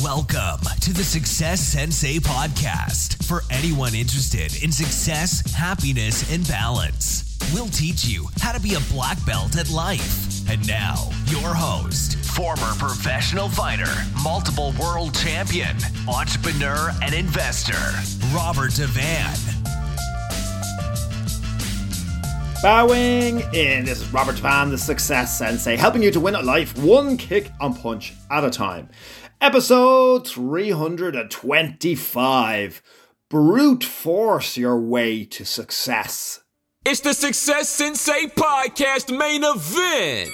Welcome to the Success Sensei podcast for anyone interested in success, happiness, and balance. We'll teach you how to be a black belt at life. And now, your host, former professional fighter, multiple world champion, entrepreneur, and investor, Robert Devane. Bowing in. This is Robert Van, the Success Sensei, helping you to win at life one kick and punch at a time. Episode 325 Brute Force Your Way to Success. It's the Success Sensei Podcast main event.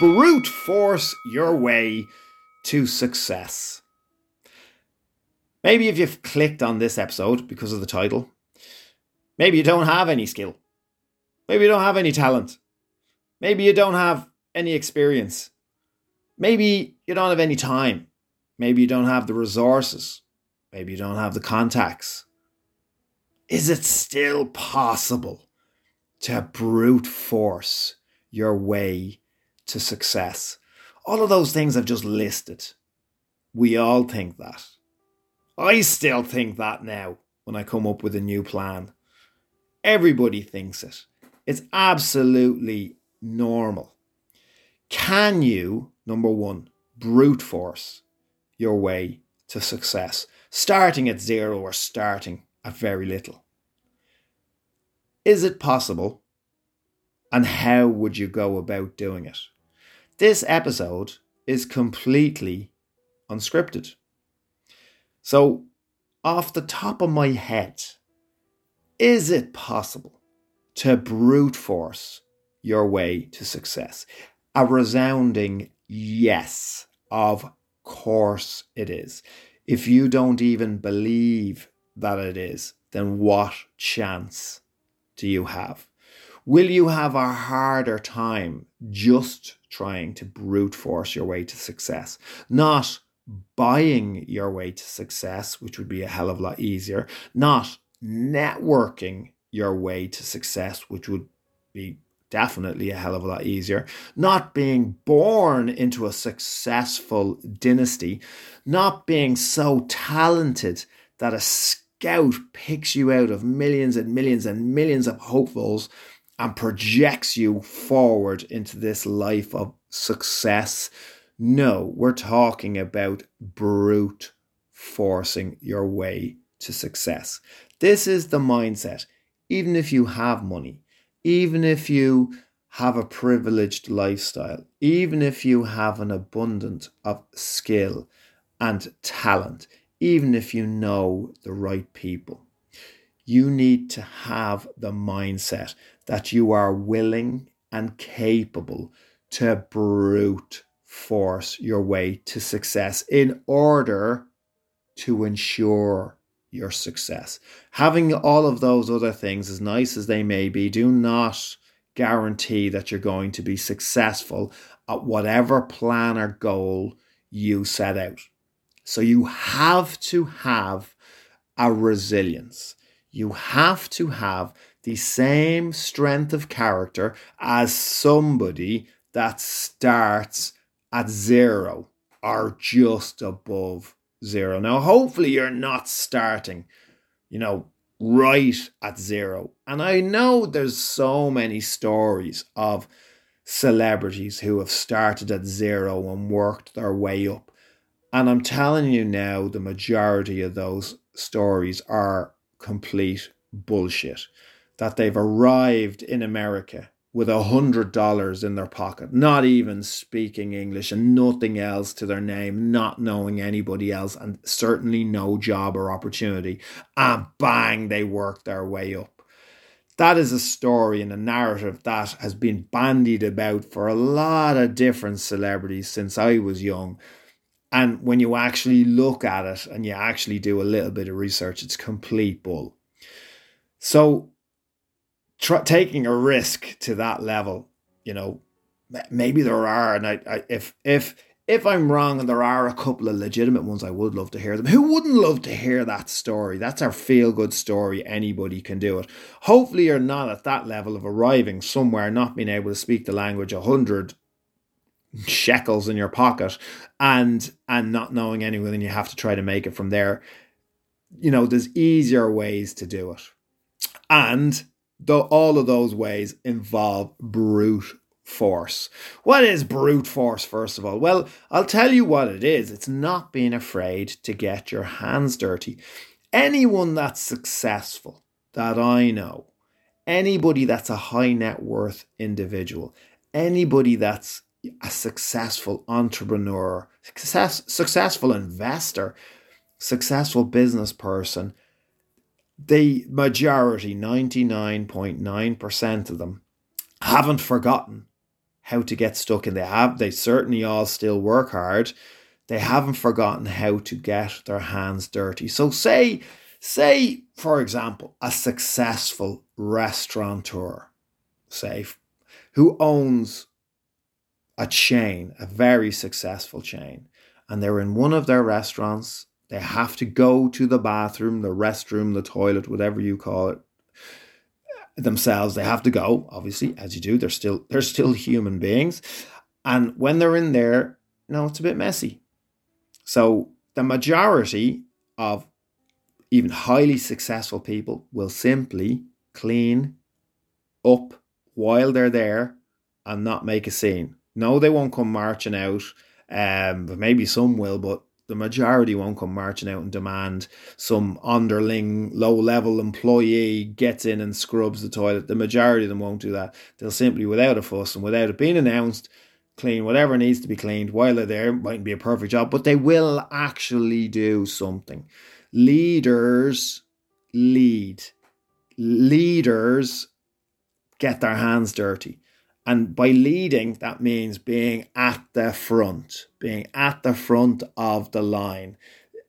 Brute Force Your Way to Success. Maybe if you've clicked on this episode because of the title, maybe you don't have any skill. Maybe you don't have any talent. Maybe you don't have any experience. Maybe you don't have any time. Maybe you don't have the resources. Maybe you don't have the contacts. Is it still possible to brute force your way to success? All of those things I've just listed. We all think that. I still think that now when I come up with a new plan. Everybody thinks it. It's absolutely normal. Can you, number one, brute force your way to success, starting at zero or starting at very little? Is it possible? And how would you go about doing it? This episode is completely unscripted. So, off the top of my head, is it possible to brute force your way to success? A resounding yes. Of course it is. If you don't even believe that it is, then what chance do you have? Will you have a harder time just trying to brute force your way to success? Not buying your way to success, which would be a hell of a lot easier, not networking your way to success, which would be definitely a hell of a lot easier. Not being born into a successful dynasty, not being so talented that a scout picks you out of millions and millions and millions of hopefuls and projects you forward into this life of success. No, we're talking about brute forcing your way to success. This is the mindset even if you have money, even if you have a privileged lifestyle, even if you have an abundance of skill and talent, even if you know the right people, you need to have the mindset that you are willing and capable to brute force your way to success in order to ensure your success. Having all of those other things, as nice as they may be, do not guarantee that you're going to be successful at whatever plan or goal you set out. So you have to have a resilience. You have to have the same strength of character as somebody that starts at zero or just above zero. Now, hopefully, you're not starting, you know, right at zero. And I know there's so many stories of celebrities who have started at zero and worked their way up. And I'm telling you now, the majority of those stories are complete bullshit. That they've arrived in America with a hundred dollars in their pocket, not even speaking English and nothing else to their name, not knowing anybody else, and certainly no job or opportunity. And bang, they work their way up. That is a story and a narrative that has been bandied about for a lot of different celebrities since I was young. And when you actually look at it and you actually do a little bit of research, it's complete bull. So tr- taking a risk to that level, you know, maybe there are, and I, I, if if if I'm wrong and there are a couple of legitimate ones, I would love to hear them. Who wouldn't love to hear that story? That's our feel good story. Anybody can do it. Hopefully, you're not at that level of arriving somewhere, not being able to speak the language a hundred shekels in your pocket and and not knowing anyone and you have to try to make it from there you know there's easier ways to do it and the, all of those ways involve brute force. What is brute force first of all? Well i'll tell you what it is. It's not being afraid to get your hands dirty. Anyone that's successful that i know anybody that's a high net worth individual anybody that's a successful entrepreneur, success, successful investor, successful business person, the majority, 99.9% of them, haven't forgotten how to get stuck in. They have, they certainly all still work hard. They haven't forgotten how to get their hands dirty. So say, say, for example, a successful restaurateur, say, who owns a chain, a very successful chain, and they're in one of their restaurants. They have to go to the bathroom, the restroom, the toilet, whatever you call it, themselves. They have to go, obviously, as you do. They're still they're still human beings, and when they're in there, you know, it's a bit messy. So the majority of even highly successful people will simply clean up while they're there and not make a scene. No, they won't come marching out. Um, but maybe some will, but the majority won't come marching out and demand some underling, low level employee gets in and scrubs the toilet. The majority of them won't do that. They'll simply, without a fuss and without it being announced, clean whatever needs to be cleaned while they're there. It mightn't be a perfect job, but they will actually do something. Leaders lead. Leaders get their hands dirty. And by leading, that means being at the front, being at the front of the line,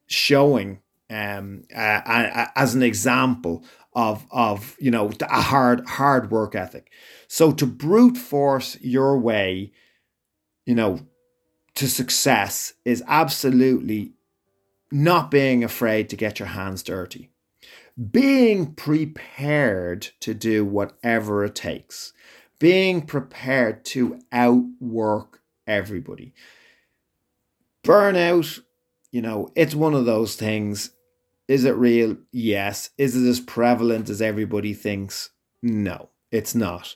showing um, uh, as an example of of you know a hard hard work ethic. So to brute force your way, you know, to success is absolutely not being afraid to get your hands dirty. Being prepared to do whatever it takes being prepared to outwork everybody. Burnout, you know, it's one of those things. Is it real? Yes. Is it as prevalent as everybody thinks? No, it's not.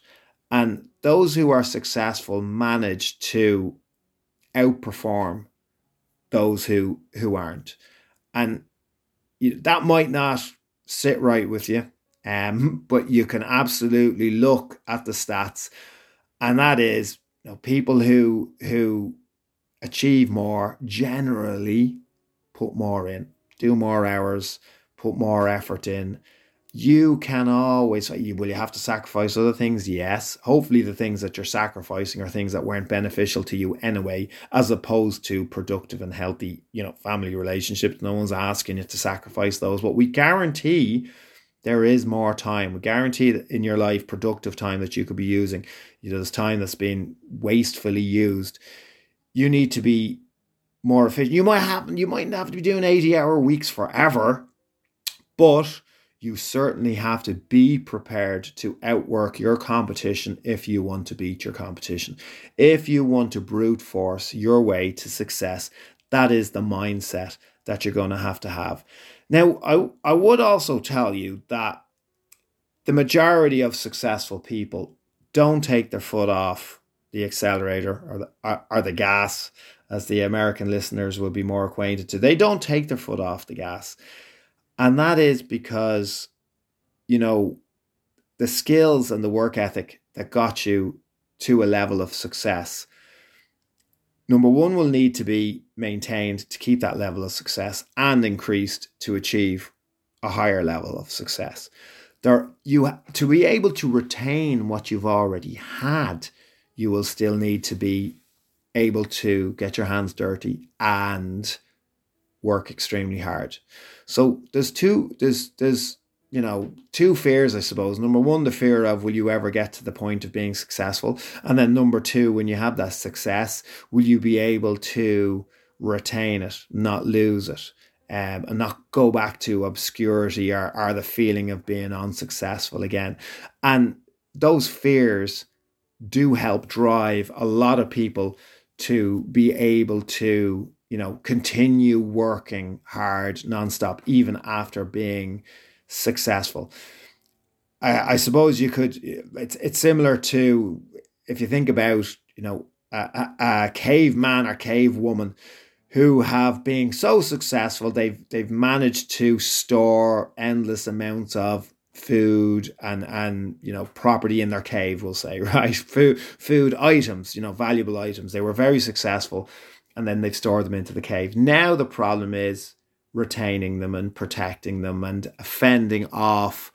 And those who are successful manage to outperform those who who aren't. And that might not sit right with you. Um, but you can absolutely look at the stats, and that is you know, people who who achieve more generally put more in, do more hours, put more effort in. You can always you will you have to sacrifice other things? Yes. Hopefully the things that you're sacrificing are things that weren't beneficial to you anyway, as opposed to productive and healthy, you know, family relationships. No one's asking you to sacrifice those, but we guarantee there is more time. We guarantee that in your life, productive time that you could be using. You know, there's time that's been wastefully used. You need to be more efficient. You might have you might have to be doing 80 hour weeks forever, but you certainly have to be prepared to outwork your competition if you want to beat your competition. If you want to brute force your way to success, that is the mindset that you're going to have to have. Now, I, I would also tell you that the majority of successful people don't take their foot off the accelerator or the, or, or the gas, as the American listeners will be more acquainted to. They don't take their foot off the gas. And that is because, you know, the skills and the work ethic that got you to a level of success number one will need to be maintained to keep that level of success and increased to achieve a higher level of success. There, you to be able to retain what you've already had, you will still need to be able to get your hands dirty and work extremely hard. So there's two there's there's you know, two fears, I suppose. Number one, the fear of will you ever get to the point of being successful? And then number two, when you have that success, will you be able to retain it, not lose it, um, and not go back to obscurity or, or the feeling of being unsuccessful again? And those fears do help drive a lot of people to be able to, you know, continue working hard nonstop, even after being successful. I, I suppose you could, it's, it's similar to if you think about, you know, a, a, a caveman or cave woman who have been so successful they've they've managed to store endless amounts of food and and you know property in their cave we'll say right? Food food items you know valuable items. They were very successful and then they've stored them into the cave. Now the problem is retaining them and protecting them and fending off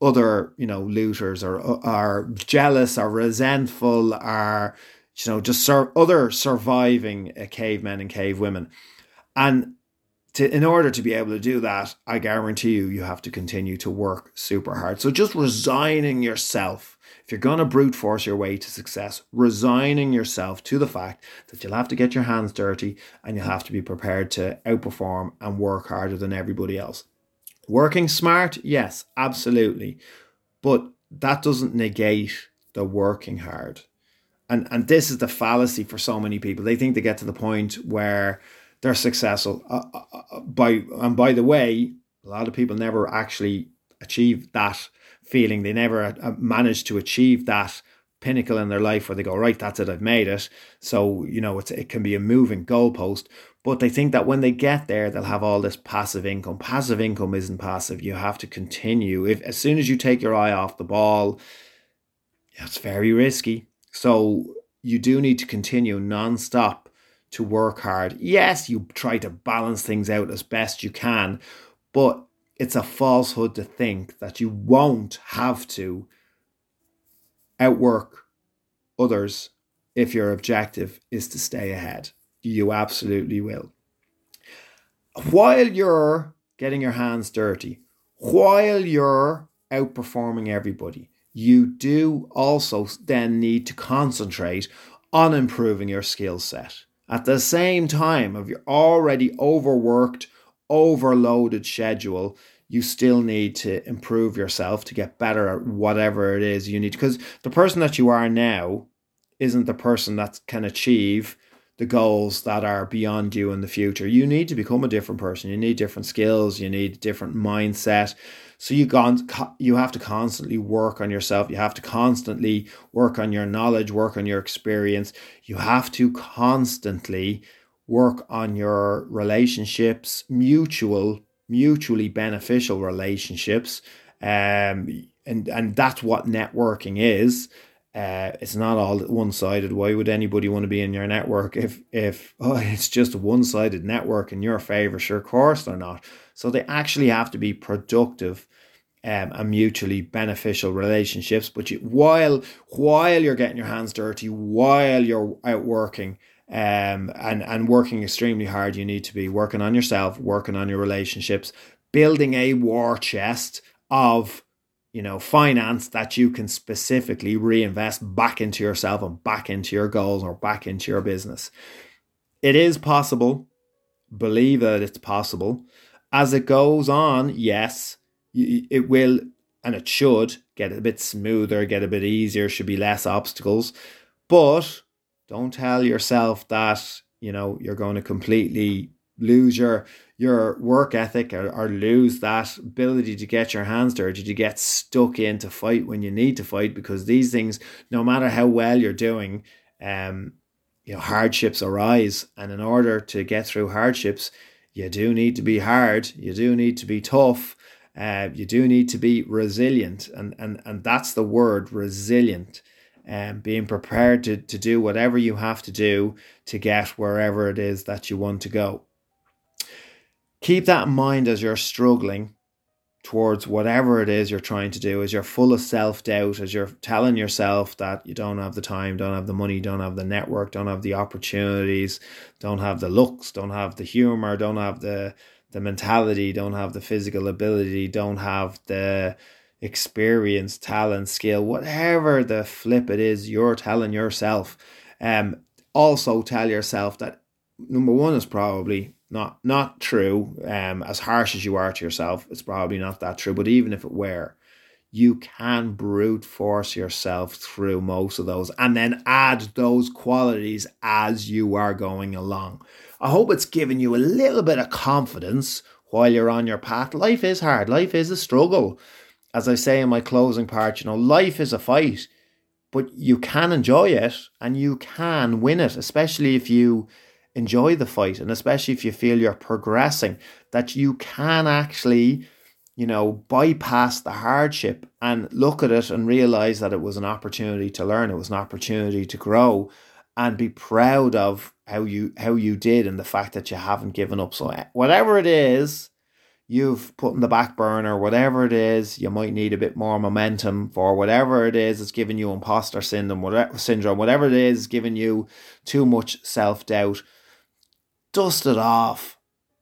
other you know looters or are jealous or resentful or you know just sur- other surviving uh, cavemen and cave women and to, in order to be able to do that, I guarantee you, you have to continue to work super hard. So just resigning yourself, if you're going to brute force your way to success, resigning yourself to the fact that you'll have to get your hands dirty and you'll have to be prepared to outperform and work harder than everybody else. Working smart, yes, absolutely. But that doesn't negate the working hard. And, and this is the fallacy for so many people. They think they get to the point where they're successful. Uh, uh, uh, by and by the way, a lot of people never actually achieve that feeling. They never uh, manage to achieve that pinnacle in their life where they go, right, that's it, I've made it. So you know, it's it can be a moving goalpost. But they think that when they get there, they'll have all this passive income. Passive income isn't passive. You have to continue. If as soon as you take your eye off the ball, it's very risky. So you do need to continue non-stop to work hard. Yes, you try to balance things out as best you can, but it's a falsehood to think that you won't have to outwork others if your objective is to stay ahead. You absolutely will. While you're getting your hands dirty, while you're outperforming everybody, you do also then need to concentrate on improving your skill set at the same time if you're already overworked, overloaded schedule, you still need to improve yourself to get better at whatever it is you need. Because the person that you are now isn't the person that can achieve the goals that are beyond you in the future. You need to become a different person. You need different skills. You need different mindset. So you gone, you have to constantly work on yourself. You have to constantly work on your knowledge, work on your experience. You have to constantly work on your relationships, mutual, mutually beneficial relationships. Um, and and that's what networking is. Uh, it's not all one sided. Why would anybody want to be in your network if if oh, it's just a one sided network in your favor? Sure, of course they're not. So they actually have to be productive um, and mutually beneficial relationships. But you, while while you're getting your hands dirty, while you're out working, um, and and working extremely hard, you need to be working on yourself, working on your relationships, building a war chest of you know finance that you can specifically reinvest back into yourself and back into your goals or back into your business. It is possible. Believe that it's possible as it goes on, yes, it will and it should get a bit smoother, get a bit easier, should be less obstacles. But don't tell yourself that, you know, you're going to completely lose your your work ethic or, or lose that ability to get your hands dirty, to get stuck in to fight when you need to fight, because these things, no matter how well you're doing, um, you know, hardships arise. And in order to get through hardships, you do need to be hard, you do need to be tough, uh, you do need to be resilient, and and and that's the word resilient. And um, being prepared to, to do whatever you have to do to get wherever it is that you want to go. Keep that in mind as you're struggling towards whatever it is you're trying to do, as you're full of self doubt, as you're telling yourself that you don't have the time, don't have the money, don't have the network, don't have the opportunities, don't have the looks, don't have the humor, don't have the the mentality, don't have the physical ability, don't have the experience, talent, skill, whatever the flip it is you're telling yourself. Um, also tell yourself that number one is probably not not true. Um, as harsh as you are to yourself, it's probably not that true. But even if it were, you can brute force yourself through most of those and then add those qualities as you are going along. I hope it's given you a little bit of confidence while you're on your path. Life is hard, life is a struggle. As I say in my closing part, you know, life is a fight, but you can enjoy it and you can win it, especially if you enjoy the fight and especially if you feel you're progressing, that you can actually you know, bypass the hardship and look at it and realize that it was an opportunity to learn, it was an opportunity to grow and be proud of how you how you did and the fact that you haven't given up. So eh, whatever it is you've put in the back burner, whatever it is, you might need a bit more momentum for whatever it is it's giving you imposter syndrome, whatever syndrome, whatever it is giving you too much self-doubt. Dust it off.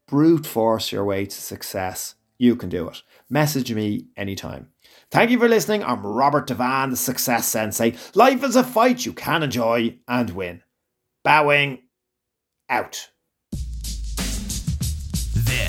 Brute force your way to success you can do it. Message me anytime. Thank you for listening. I'm Robert Devane, the Success Sensei. Life is a fight you can enjoy and win. Bowing out.